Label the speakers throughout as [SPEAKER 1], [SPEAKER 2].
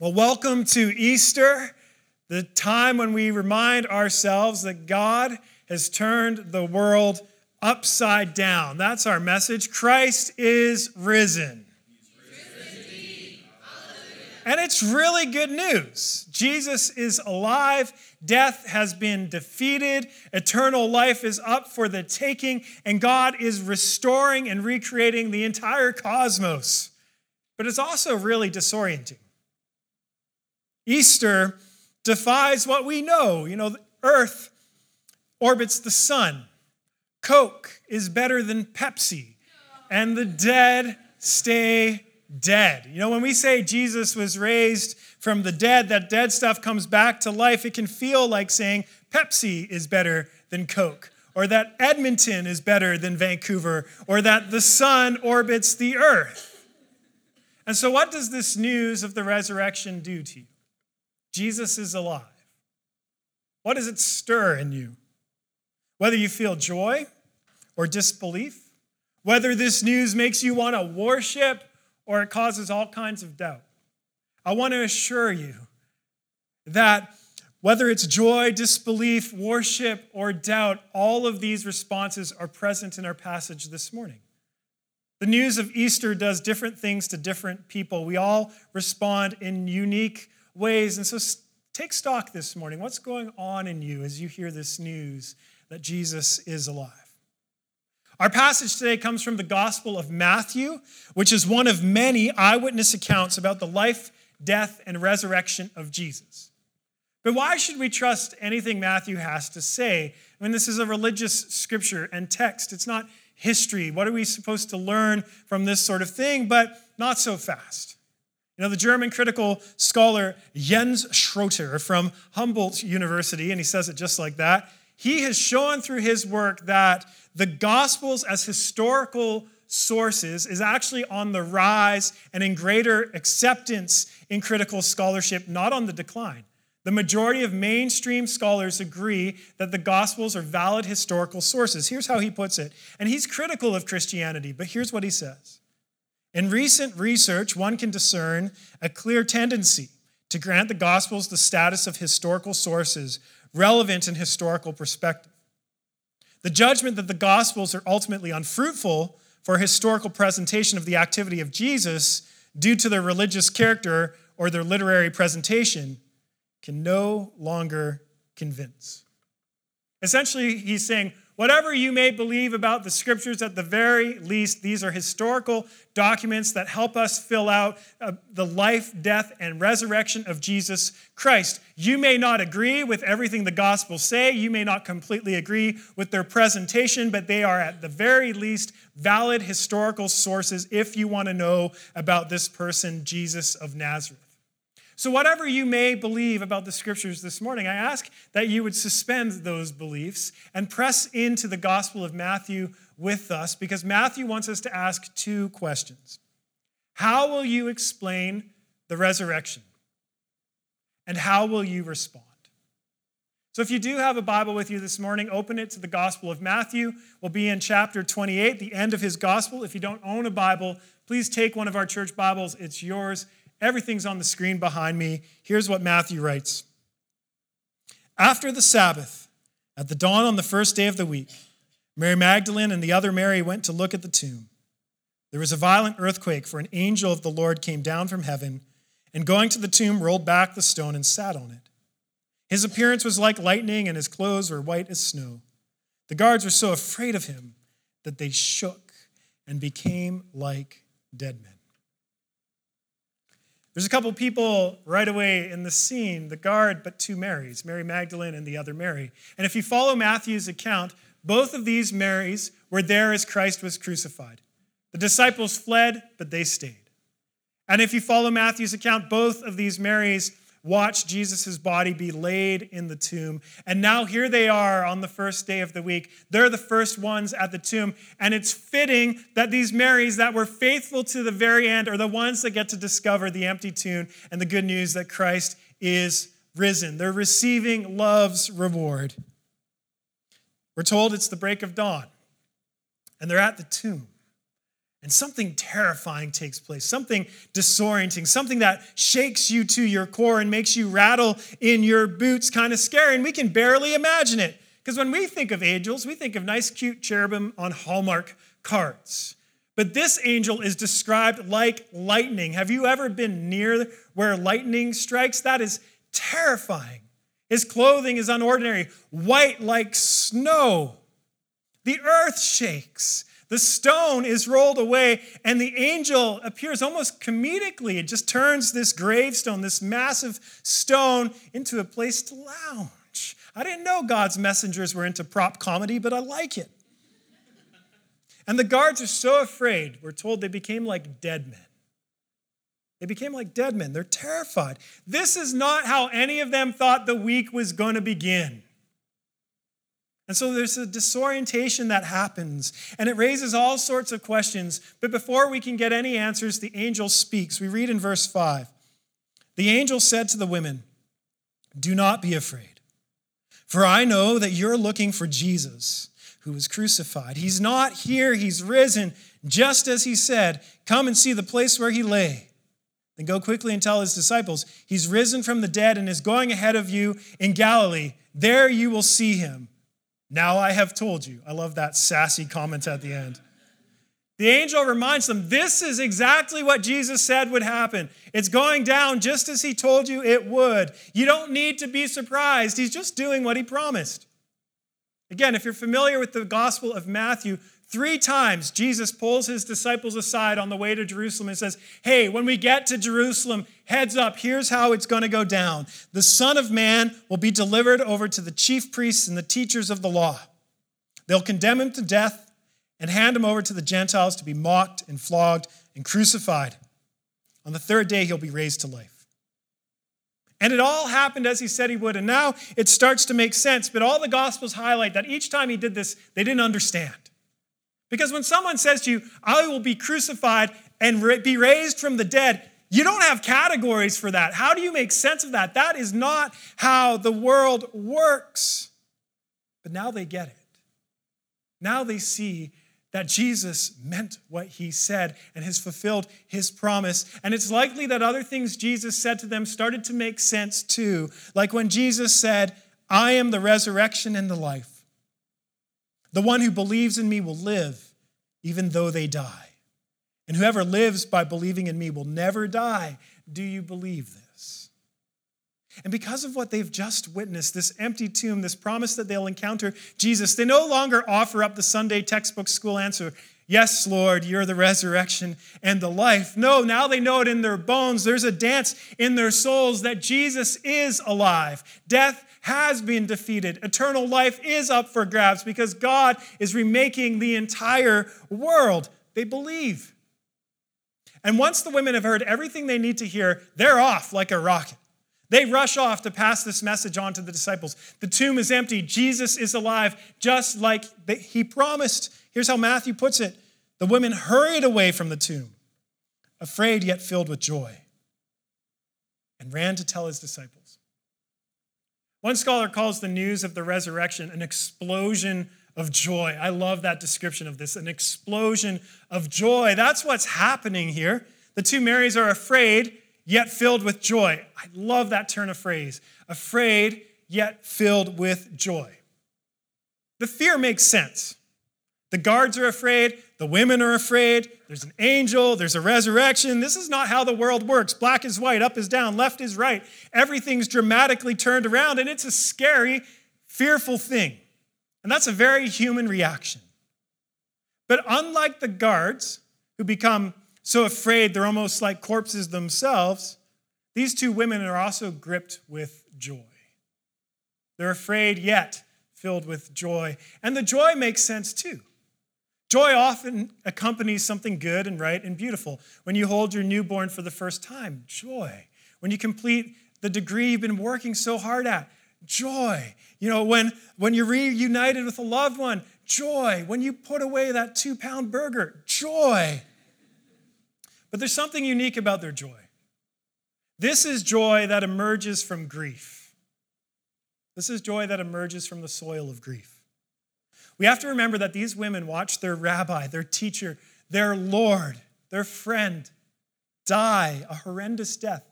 [SPEAKER 1] Well, welcome to Easter, the time when we remind ourselves that God has turned the world upside down. That's our message. Christ is risen. And it's really good news. Jesus is alive. Death has been defeated. Eternal life is up for the taking. And God is restoring and recreating the entire cosmos. But it's also really disorienting. Easter defies what we know. You know, Earth orbits the sun. Coke is better than Pepsi. And the dead stay dead. You know, when we say Jesus was raised from the dead, that dead stuff comes back to life, it can feel like saying Pepsi is better than Coke, or that Edmonton is better than Vancouver, or that the sun orbits the earth. And so, what does this news of the resurrection do to you? Jesus is alive. What does it stir in you? Whether you feel joy or disbelief, whether this news makes you want to worship or it causes all kinds of doubt. I want to assure you that whether it's joy, disbelief, worship, or doubt, all of these responses are present in our passage this morning. The news of Easter does different things to different people. We all respond in unique ways. And so take stock this morning. What's going on in you as you hear this news that Jesus is alive? Our passage today comes from the Gospel of Matthew, which is one of many eyewitness accounts about the life, death, and resurrection of Jesus. But why should we trust anything Matthew has to say? I mean, this is a religious scripture and text. It's not history. What are we supposed to learn from this sort of thing? But not so fast. You know, the German critical scholar Jens Schroeter from Humboldt University, and he says it just like that, he has shown through his work that the Gospels as historical sources is actually on the rise and in greater acceptance in critical scholarship, not on the decline. The majority of mainstream scholars agree that the Gospels are valid historical sources. Here's how he puts it. And he's critical of Christianity, but here's what he says in recent research, one can discern a clear tendency to grant the Gospels the status of historical sources relevant in historical perspective. The judgment that the Gospels are ultimately unfruitful for historical presentation of the activity of Jesus due to their religious character or their literary presentation can no longer convince. Essentially, he's saying Whatever you may believe about the scriptures, at the very least, these are historical documents that help us fill out uh, the life, death, and resurrection of Jesus Christ. You may not agree with everything the Gospels say, you may not completely agree with their presentation, but they are at the very least valid historical sources if you want to know about this person, Jesus of Nazareth. So, whatever you may believe about the scriptures this morning, I ask that you would suspend those beliefs and press into the Gospel of Matthew with us because Matthew wants us to ask two questions How will you explain the resurrection? And how will you respond? So, if you do have a Bible with you this morning, open it to the Gospel of Matthew. We'll be in chapter 28, the end of his Gospel. If you don't own a Bible, please take one of our church Bibles. It's yours. Everything's on the screen behind me. Here's what Matthew writes After the Sabbath, at the dawn on the first day of the week, Mary Magdalene and the other Mary went to look at the tomb. There was a violent earthquake, for an angel of the Lord came down from heaven and, going to the tomb, rolled back the stone and sat on it. His appearance was like lightning, and his clothes were white as snow. The guards were so afraid of him that they shook and became like dead men. There's a couple people right away in the scene the guard, but two Marys, Mary Magdalene and the other Mary. And if you follow Matthew's account, both of these Marys were there as Christ was crucified. The disciples fled, but they stayed. And if you follow Matthew's account, both of these Marys watch Jesus' body be laid in the tomb. And now here they are on the first day of the week. They're the first ones at the tomb. And it's fitting that these Marys that were faithful to the very end are the ones that get to discover the empty tomb and the good news that Christ is risen. They're receiving love's reward. We're told it's the break of dawn, and they're at the tomb. And something terrifying takes place, something disorienting, something that shakes you to your core and makes you rattle in your boots, kind of scary. And we can barely imagine it. Because when we think of angels, we think of nice, cute cherubim on Hallmark cards. But this angel is described like lightning. Have you ever been near where lightning strikes? That is terrifying. His clothing is unordinary, white like snow. The earth shakes. The stone is rolled away, and the angel appears almost comedically. It just turns this gravestone, this massive stone, into a place to lounge. I didn't know God's messengers were into prop comedy, but I like it. And the guards are so afraid, we're told they became like dead men. They became like dead men. They're terrified. This is not how any of them thought the week was going to begin. And so there's a disorientation that happens, and it raises all sorts of questions. But before we can get any answers, the angel speaks. We read in verse 5 The angel said to the women, Do not be afraid, for I know that you're looking for Jesus who was crucified. He's not here, he's risen, just as he said. Come and see the place where he lay. Then go quickly and tell his disciples, He's risen from the dead and is going ahead of you in Galilee. There you will see him. Now I have told you. I love that sassy comment at the end. The angel reminds them this is exactly what Jesus said would happen. It's going down just as he told you it would. You don't need to be surprised. He's just doing what he promised. Again, if you're familiar with the Gospel of Matthew, Three times, Jesus pulls his disciples aside on the way to Jerusalem and says, Hey, when we get to Jerusalem, heads up, here's how it's going to go down. The Son of Man will be delivered over to the chief priests and the teachers of the law. They'll condemn him to death and hand him over to the Gentiles to be mocked and flogged and crucified. On the third day, he'll be raised to life. And it all happened as he said he would. And now it starts to make sense. But all the Gospels highlight that each time he did this, they didn't understand. Because when someone says to you, I will be crucified and be raised from the dead, you don't have categories for that. How do you make sense of that? That is not how the world works. But now they get it. Now they see that Jesus meant what he said and has fulfilled his promise. And it's likely that other things Jesus said to them started to make sense too. Like when Jesus said, I am the resurrection and the life. The one who believes in me will live even though they die. And whoever lives by believing in me will never die. Do you believe this? And because of what they've just witnessed, this empty tomb, this promise that they'll encounter Jesus, they no longer offer up the Sunday textbook school answer Yes, Lord, you're the resurrection and the life. No, now they know it in their bones. There's a dance in their souls that Jesus is alive. Death has been defeated. Eternal life is up for grabs because God is remaking the entire world. They believe. And once the women have heard everything they need to hear, they're off like a rocket. They rush off to pass this message on to the disciples. The tomb is empty. Jesus is alive, just like he promised. Here's how Matthew puts it The women hurried away from the tomb, afraid yet filled with joy, and ran to tell his disciples. One scholar calls the news of the resurrection an explosion of joy. I love that description of this an explosion of joy. That's what's happening here. The two Marys are afraid, yet filled with joy. I love that turn of phrase afraid, yet filled with joy. The fear makes sense. The guards are afraid. The women are afraid. There's an angel. There's a resurrection. This is not how the world works. Black is white, up is down, left is right. Everything's dramatically turned around, and it's a scary, fearful thing. And that's a very human reaction. But unlike the guards, who become so afraid they're almost like corpses themselves, these two women are also gripped with joy. They're afraid, yet filled with joy. And the joy makes sense too. Joy often accompanies something good and right and beautiful. When you hold your newborn for the first time, joy. When you complete the degree you've been working so hard at, joy. You know, when, when you're reunited with a loved one, joy. When you put away that two pound burger, joy. But there's something unique about their joy. This is joy that emerges from grief. This is joy that emerges from the soil of grief. We have to remember that these women watched their rabbi, their teacher, their Lord, their friend, die a horrendous death.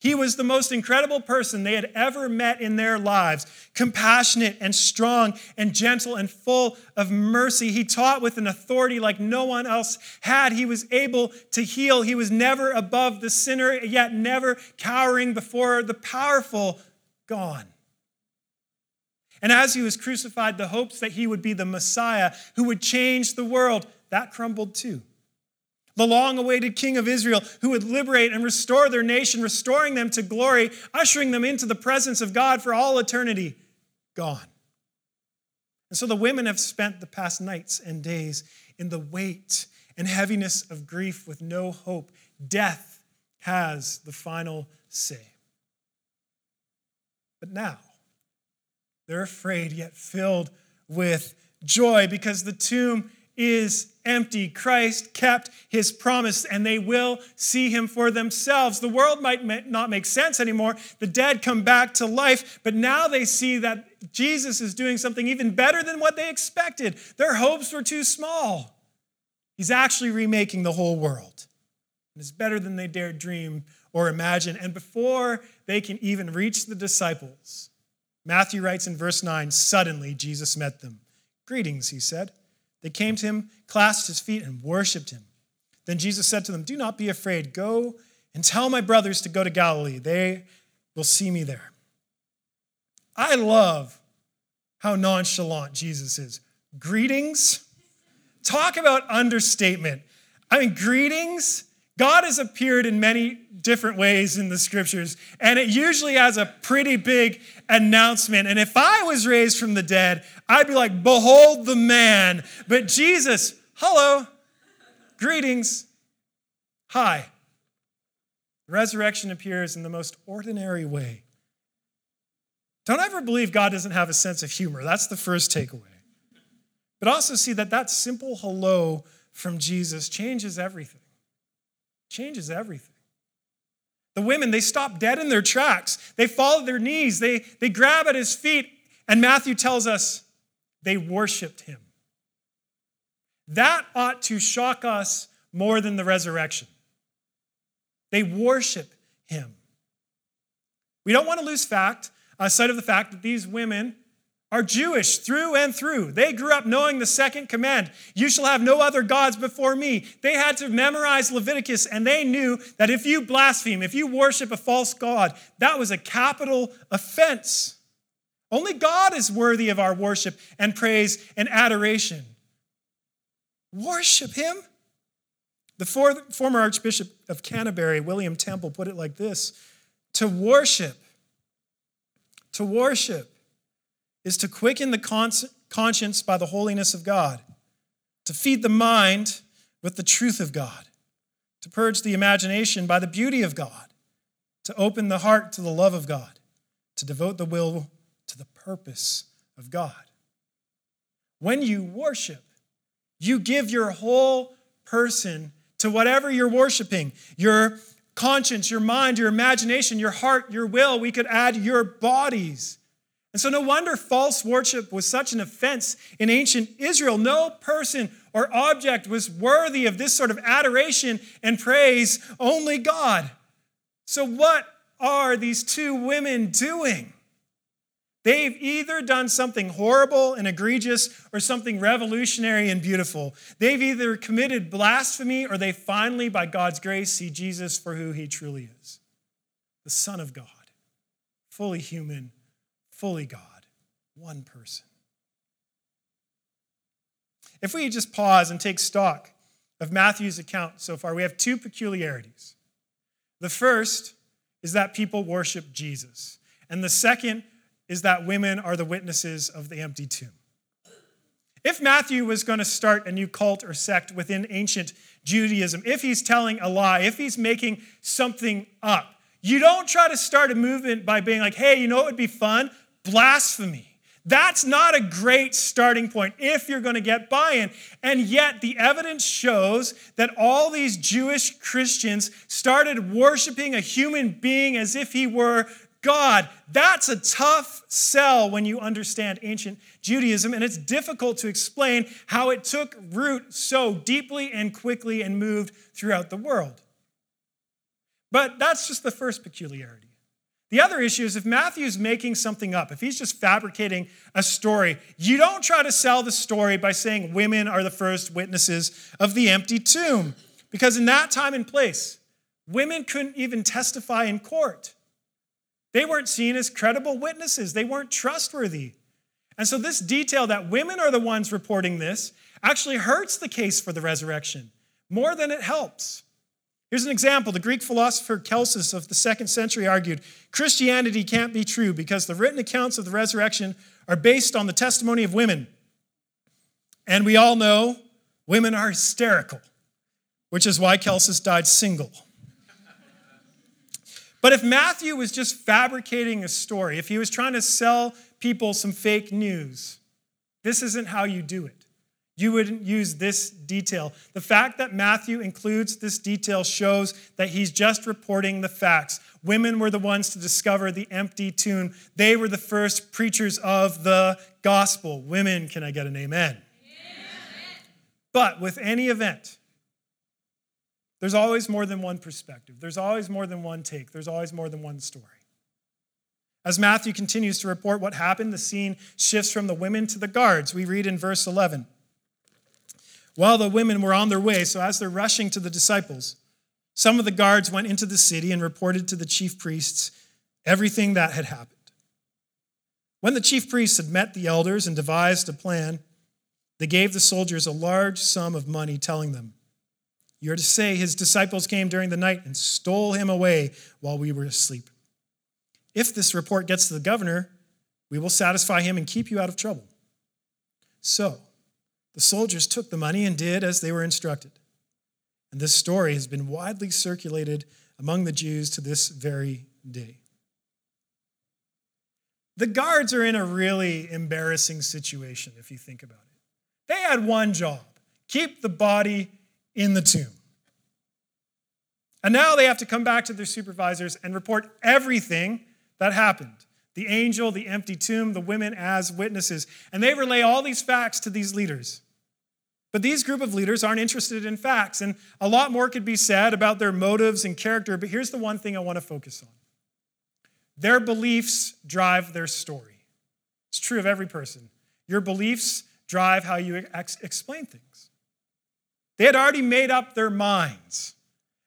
[SPEAKER 1] He was the most incredible person they had ever met in their lives compassionate and strong and gentle and full of mercy. He taught with an authority like no one else had. He was able to heal. He was never above the sinner, yet never cowering before the powerful. Gone. And as he was crucified, the hopes that he would be the Messiah who would change the world, that crumbled too the long awaited king of Israel who would liberate and restore their nation, restoring them to glory, ushering them into the presence of God for all eternity, gone. And so the women have spent the past nights and days in the weight and heaviness of grief with no hope. Death has the final say. But now, they're afraid yet filled with joy because the tomb is empty. Christ kept his promise, and they will see him for themselves. The world might not make sense anymore. The dead come back to life, but now they see that Jesus is doing something even better than what they expected. Their hopes were too small. He's actually remaking the whole world. And it's better than they dared dream or imagine. And before they can even reach the disciples, Matthew writes in verse 9 Suddenly Jesus met them. Greetings, he said. They came to him, clasped his feet, and worshiped him. Then Jesus said to them, Do not be afraid. Go and tell my brothers to go to Galilee. They will see me there. I love how nonchalant Jesus is. Greetings. Talk about understatement. I mean, greetings. God has appeared in many different ways in the scriptures, and it usually has a pretty big announcement. And if I was raised from the dead, I'd be like, Behold the man. But Jesus, hello, greetings, hi. Resurrection appears in the most ordinary way. Don't ever believe God doesn't have a sense of humor. That's the first takeaway. But also see that that simple hello from Jesus changes everything. Changes everything. The women, they stop dead in their tracks. They fall to their knees. They, they grab at his feet. And Matthew tells us they worshiped him. That ought to shock us more than the resurrection. They worship him. We don't want to lose fact, uh, sight of the fact that these women are Jewish through and through. They grew up knowing the second command you shall have no other gods before me. They had to memorize Leviticus, and they knew that if you blaspheme, if you worship a false God, that was a capital offense. Only God is worthy of our worship and praise and adoration. Worship Him. The former Archbishop of Canterbury, William Temple, put it like this To worship, to worship is to quicken the conscience by the holiness of God, to feed the mind with the truth of God, to purge the imagination by the beauty of God, to open the heart to the love of God, to devote the will to the purpose of God. When you worship, you give your whole person to whatever you're worshiping your conscience, your mind, your imagination, your heart, your will. We could add your bodies. And so, no wonder false worship was such an offense in ancient Israel. No person or object was worthy of this sort of adoration and praise, only God. So, what are these two women doing? They've either done something horrible and egregious or something revolutionary and beautiful. They've either committed blasphemy or they finally, by God's grace, see Jesus for who he truly is the Son of God, fully human fully God, one person. If we just pause and take stock of Matthew's account so far, we have two peculiarities. The first is that people worship Jesus, and the second is that women are the witnesses of the empty tomb. If Matthew was going to start a new cult or sect within ancient Judaism, if he's telling a lie, if he's making something up, you don't try to start a movement by being like, hey, you know what would be fun? Blasphemy. That's not a great starting point if you're going to get buy in. And yet, the evidence shows that all these Jewish Christians started worshiping a human being as if he were God. That's a tough sell when you understand ancient Judaism, and it's difficult to explain how it took root so deeply and quickly and moved throughout the world. But that's just the first peculiarity. The other issue is if Matthew's making something up, if he's just fabricating a story, you don't try to sell the story by saying women are the first witnesses of the empty tomb. Because in that time and place, women couldn't even testify in court. They weren't seen as credible witnesses, they weren't trustworthy. And so, this detail that women are the ones reporting this actually hurts the case for the resurrection more than it helps. Here's an example. The Greek philosopher Celsus of the second century argued Christianity can't be true because the written accounts of the resurrection are based on the testimony of women. And we all know women are hysterical, which is why Celsus died single. But if Matthew was just fabricating a story, if he was trying to sell people some fake news, this isn't how you do it. You wouldn't use this detail. The fact that Matthew includes this detail shows that he's just reporting the facts. Women were the ones to discover the empty tomb, they were the first preachers of the gospel. Women, can I get an amen? amen. But with any event, there's always more than one perspective. There's always more than one take. There's always more than one story. As Matthew continues to report what happened, the scene shifts from the women to the guards. We read in verse 11. While the women were on their way, so as they're rushing to the disciples, some of the guards went into the city and reported to the chief priests everything that had happened. When the chief priests had met the elders and devised a plan, they gave the soldiers a large sum of money, telling them, You are to say his disciples came during the night and stole him away while we were asleep. If this report gets to the governor, we will satisfy him and keep you out of trouble. So, the soldiers took the money and did as they were instructed. And this story has been widely circulated among the Jews to this very day. The guards are in a really embarrassing situation if you think about it. They had one job keep the body in the tomb. And now they have to come back to their supervisors and report everything that happened the angel, the empty tomb, the women as witnesses. And they relay all these facts to these leaders. But these group of leaders aren't interested in facts, and a lot more could be said about their motives and character, but here's the one thing I want to focus on their beliefs drive their story. It's true of every person. Your beliefs drive how you ex- explain things. They had already made up their minds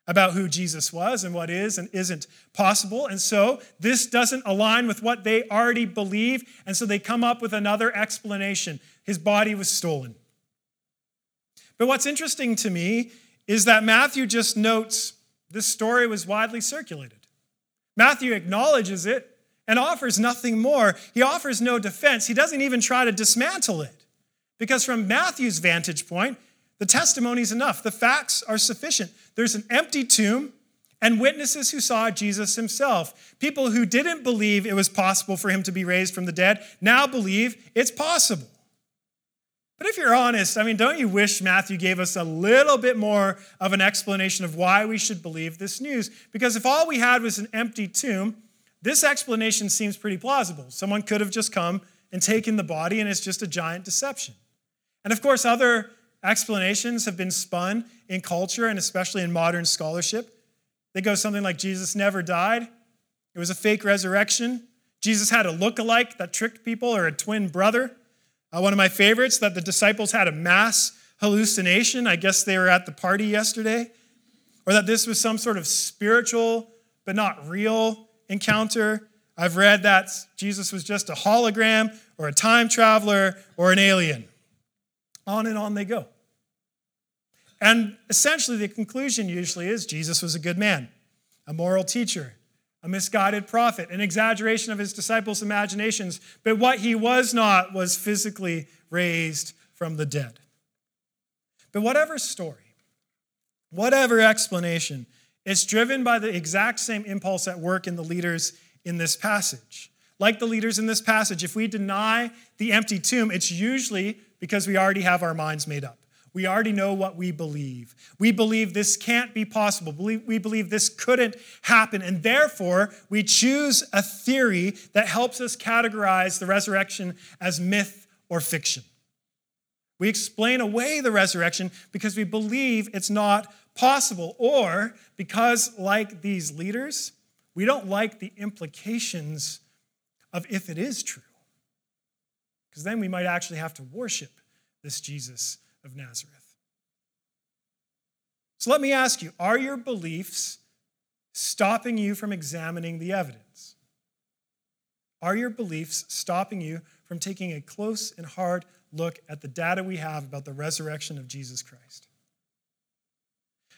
[SPEAKER 1] about who Jesus was and what is and isn't possible. And so this doesn't align with what they already believe. And so they come up with another explanation. His body was stolen. But what's interesting to me is that Matthew just notes this story was widely circulated. Matthew acknowledges it and offers nothing more. He offers no defense. He doesn't even try to dismantle it. Because from Matthew's vantage point, the testimony is enough. The facts are sufficient. There's an empty tomb and witnesses who saw Jesus himself. People who didn't believe it was possible for him to be raised from the dead now believe it's possible. But if you're honest, I mean, don't you wish Matthew gave us a little bit more of an explanation of why we should believe this news? Because if all we had was an empty tomb, this explanation seems pretty plausible. Someone could have just come and taken the body, and it's just a giant deception. And of course, other explanations have been spun in culture and especially in modern scholarship. They go something like Jesus never died, it was a fake resurrection. Jesus had a look-alike that tricked people, or a twin brother. Uh, one of my favorites that the disciples had a mass hallucination. I guess they were at the party yesterday. Or that this was some sort of spiritual but not real encounter. I've read that Jesus was just a hologram or a time traveler or an alien. On and on they go. And essentially, the conclusion usually is Jesus was a good man, a moral teacher, a misguided prophet, an exaggeration of his disciples' imaginations, but what he was not was physically raised from the dead. But whatever story, whatever explanation, it's driven by the exact same impulse at work in the leaders in this passage. Like the leaders in this passage, if we deny the empty tomb, it's usually because we already have our minds made up. We already know what we believe. We believe this can't be possible. We believe this couldn't happen. And therefore, we choose a theory that helps us categorize the resurrection as myth or fiction. We explain away the resurrection because we believe it's not possible, or because, like these leaders, we don't like the implications of if it is true. Because then we might actually have to worship this Jesus of Nazareth. So let me ask you are your beliefs stopping you from examining the evidence? Are your beliefs stopping you from taking a close and hard look at the data we have about the resurrection of Jesus Christ?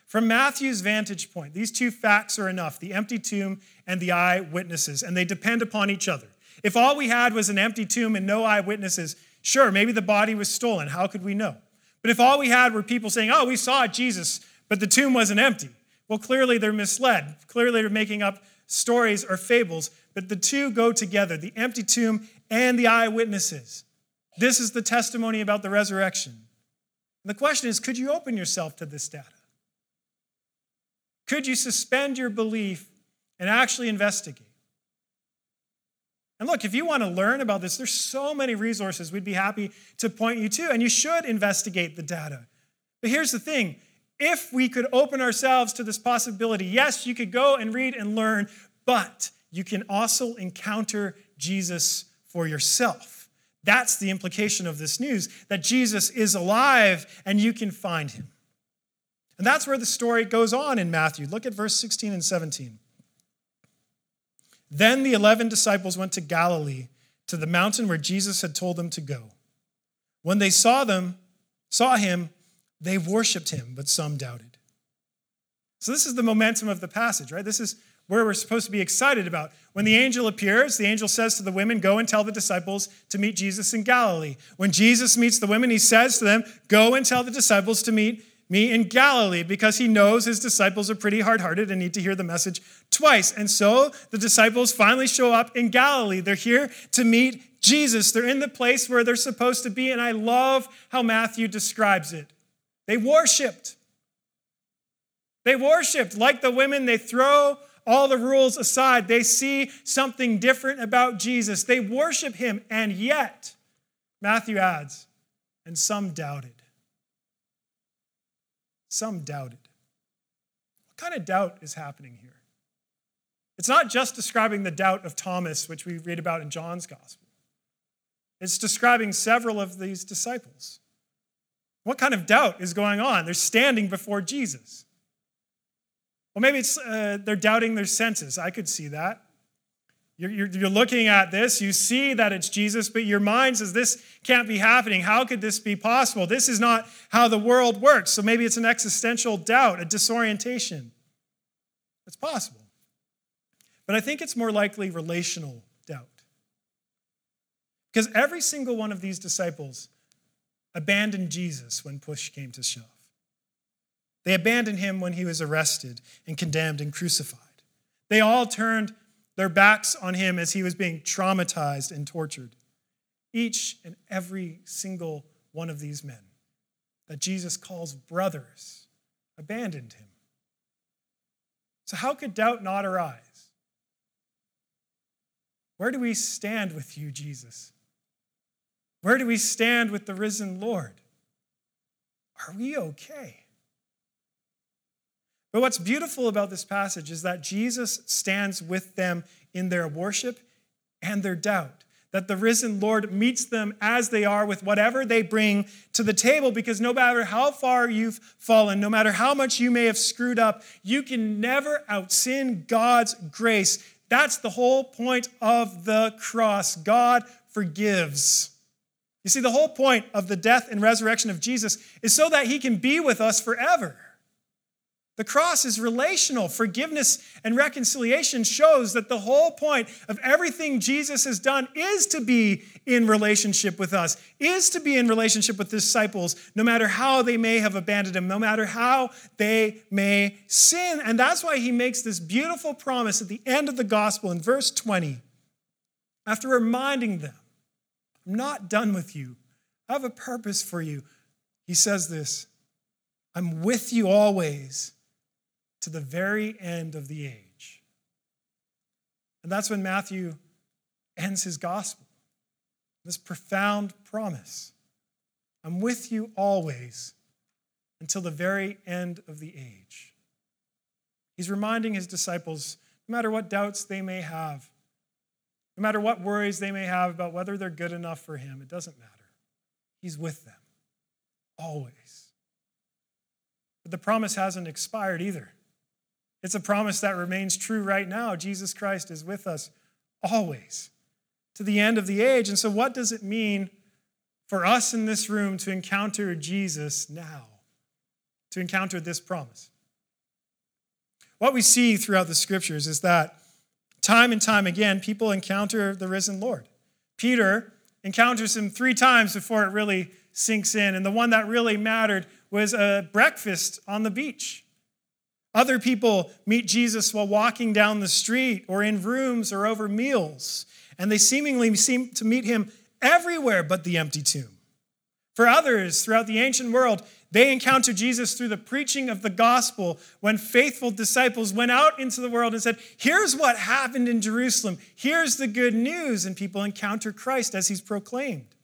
[SPEAKER 1] From Matthew's vantage point, these two facts are enough the empty tomb and the eyewitnesses, and they depend upon each other. If all we had was an empty tomb and no eyewitnesses, sure, maybe the body was stolen. How could we know? But if all we had were people saying, oh, we saw Jesus, but the tomb wasn't empty, well, clearly they're misled. Clearly they're making up stories or fables, but the two go together the empty tomb and the eyewitnesses. This is the testimony about the resurrection. And the question is could you open yourself to this data? Could you suspend your belief and actually investigate? And look, if you want to learn about this, there's so many resources we'd be happy to point you to, and you should investigate the data. But here's the thing if we could open ourselves to this possibility, yes, you could go and read and learn, but you can also encounter Jesus for yourself. That's the implication of this news that Jesus is alive and you can find him. And that's where the story goes on in Matthew. Look at verse 16 and 17. Then the 11 disciples went to Galilee, to the mountain where Jesus had told them to go. When they saw them, saw him, they worshiped him, but some doubted. So this is the momentum of the passage, right? This is where we're supposed to be excited about. When the angel appears, the angel says to the women, Go and tell the disciples to meet Jesus in Galilee. When Jesus meets the women, he says to them, Go and tell the disciples to meet me in Galilee because he knows his disciples are pretty hard hearted and need to hear the message twice. And so the disciples finally show up in Galilee. They're here to meet Jesus. They're in the place where they're supposed to be. And I love how Matthew describes it. They worshiped. They worshiped. Like the women, they throw all the rules aside. They see something different about Jesus. They worship him. And yet, Matthew adds, and some doubted. Some doubted. What kind of doubt is happening here? It's not just describing the doubt of Thomas, which we read about in John's gospel. It's describing several of these disciples. What kind of doubt is going on? They're standing before Jesus. Well, maybe it's, uh, they're doubting their senses. I could see that. You're, you're, you're, looking at this, you see that it's Jesus, but your mind says, This can't be happening. How could this be possible? This is not how the world works. So maybe it's an existential doubt, a disorientation. It's possible. But I think it's more likely relational doubt. Because every single one of these disciples abandoned Jesus when push came to shove. They abandoned him when he was arrested and condemned and crucified. They all turned their backs on him as he was being traumatized and tortured. Each and every single one of these men that Jesus calls brothers abandoned him. So, how could doubt not arise? Where do we stand with you, Jesus? Where do we stand with the risen Lord? Are we okay? But what's beautiful about this passage is that Jesus stands with them in their worship and their doubt. That the risen Lord meets them as they are with whatever they bring to the table, because no matter how far you've fallen, no matter how much you may have screwed up, you can never outsin God's grace. That's the whole point of the cross. God forgives. You see, the whole point of the death and resurrection of Jesus is so that he can be with us forever. The cross is relational. Forgiveness and reconciliation shows that the whole point of everything Jesus has done is to be in relationship with us, is to be in relationship with disciples, no matter how they may have abandoned him, no matter how they may sin. And that's why he makes this beautiful promise at the end of the gospel in verse 20, after reminding them, I'm not done with you. I have a purpose for you. he says this I'm with you always to the very end of the age. And that's when Matthew ends his gospel. This profound promise I'm with you always until the very end of the age. He's reminding his disciples no matter what doubts they may have, no matter what worries they may have about whether they're good enough for him, it doesn't matter. He's with them, always. But the promise hasn't expired either. It's a promise that remains true right now. Jesus Christ is with us always to the end of the age. And so, what does it mean for us in this room to encounter Jesus now, to encounter this promise? What we see throughout the scriptures is that time and time again, people encounter the risen Lord. Peter encounters him three times before it really sinks in. And the one that really mattered was a breakfast on the beach. Other people meet Jesus while walking down the street or in rooms or over meals, and they seemingly seem to meet him everywhere but the empty tomb. For others throughout the ancient world, they encounter Jesus through the preaching of the gospel when faithful disciples went out into the world and said, Here's what happened in Jerusalem. Here's the good news. And people encounter Christ as he's proclaimed.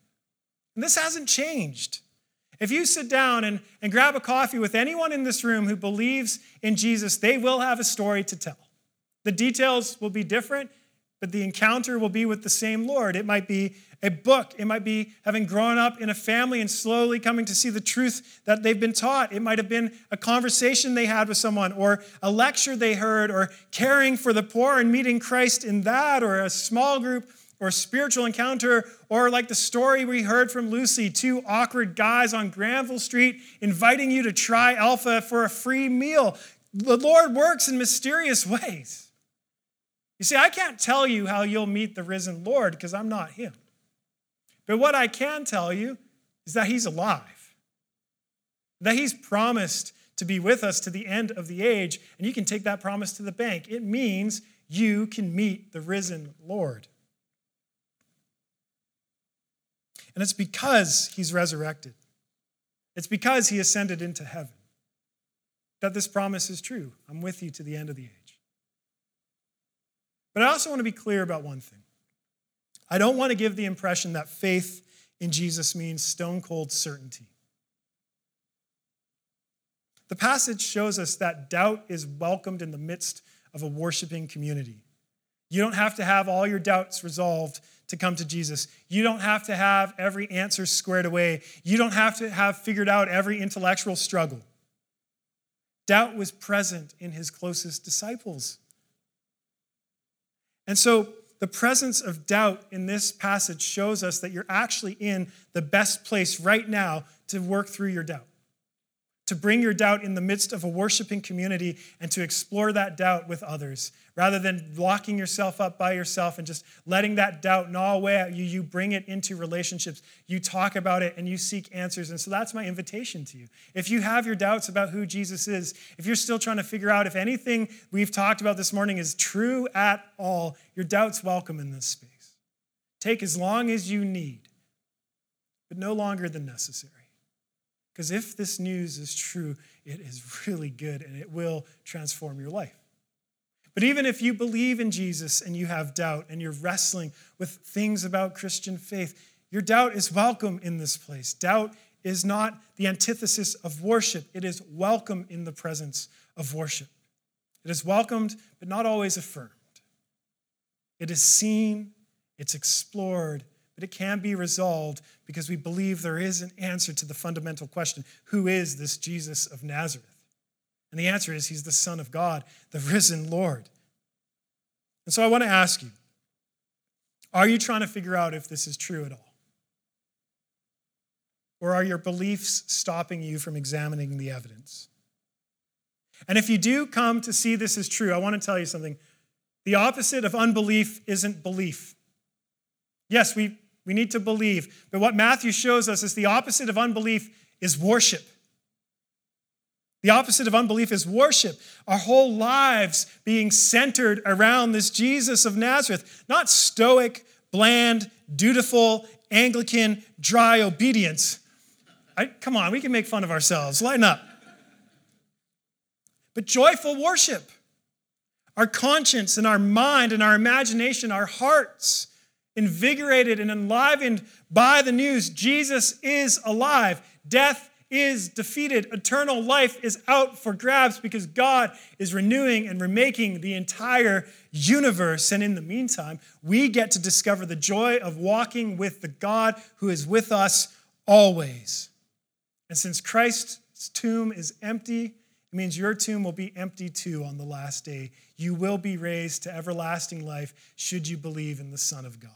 [SPEAKER 1] And this hasn't changed. If you sit down and, and grab a coffee with anyone in this room who believes in Jesus, they will have a story to tell. The details will be different, but the encounter will be with the same Lord. It might be a book. It might be having grown up in a family and slowly coming to see the truth that they've been taught. It might have been a conversation they had with someone, or a lecture they heard, or caring for the poor and meeting Christ in that, or a small group, or spiritual encounter, or like the story we heard from Lucy two awkward guys on Granville Street inviting you to try Alpha for a free meal. The Lord works in mysterious ways. You see, I can't tell you how you'll meet the risen Lord because I'm not him. But what I can tell you is that he's alive, that he's promised to be with us to the end of the age, and you can take that promise to the bank. It means you can meet the risen Lord. And it's because he's resurrected, it's because he ascended into heaven that this promise is true. I'm with you to the end of the age. But I also want to be clear about one thing. I don't want to give the impression that faith in Jesus means stone cold certainty. The passage shows us that doubt is welcomed in the midst of a worshiping community. You don't have to have all your doubts resolved to come to Jesus. You don't have to have every answer squared away. You don't have to have figured out every intellectual struggle. Doubt was present in his closest disciples. And so the presence of doubt in this passage shows us that you're actually in the best place right now to work through your doubt. To bring your doubt in the midst of a worshiping community and to explore that doubt with others. Rather than locking yourself up by yourself and just letting that doubt gnaw away at you, you bring it into relationships. You talk about it and you seek answers. And so that's my invitation to you. If you have your doubts about who Jesus is, if you're still trying to figure out if anything we've talked about this morning is true at all, your doubt's welcome in this space. Take as long as you need, but no longer than necessary. Because if this news is true, it is really good and it will transform your life. But even if you believe in Jesus and you have doubt and you're wrestling with things about Christian faith, your doubt is welcome in this place. Doubt is not the antithesis of worship, it is welcome in the presence of worship. It is welcomed, but not always affirmed. It is seen, it's explored, but it can be resolved because we believe there is an answer to the fundamental question who is this Jesus of Nazareth? And the answer is he's the Son of God, the risen Lord. And so I want to ask you are you trying to figure out if this is true at all? Or are your beliefs stopping you from examining the evidence? And if you do come to see this as true, I want to tell you something. The opposite of unbelief isn't belief. Yes, we, we need to believe, but what Matthew shows us is the opposite of unbelief is worship. The opposite of unbelief is worship. Our whole lives being centered around this Jesus of Nazareth, not stoic, bland, dutiful, Anglican, dry obedience. I, come on, we can make fun of ourselves. Lighten up. But joyful worship, our conscience and our mind and our imagination, our hearts, invigorated and enlivened by the news Jesus is alive. Death is defeated. Eternal life is out for grabs because God is renewing and remaking the entire universe. And in the meantime, we get to discover the joy of walking with the God who is with us always. And since Christ's tomb is empty, it means your tomb will be empty too on the last day. You will be raised to everlasting life should you believe in the Son of God.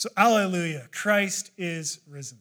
[SPEAKER 1] So, alleluia, Christ is risen.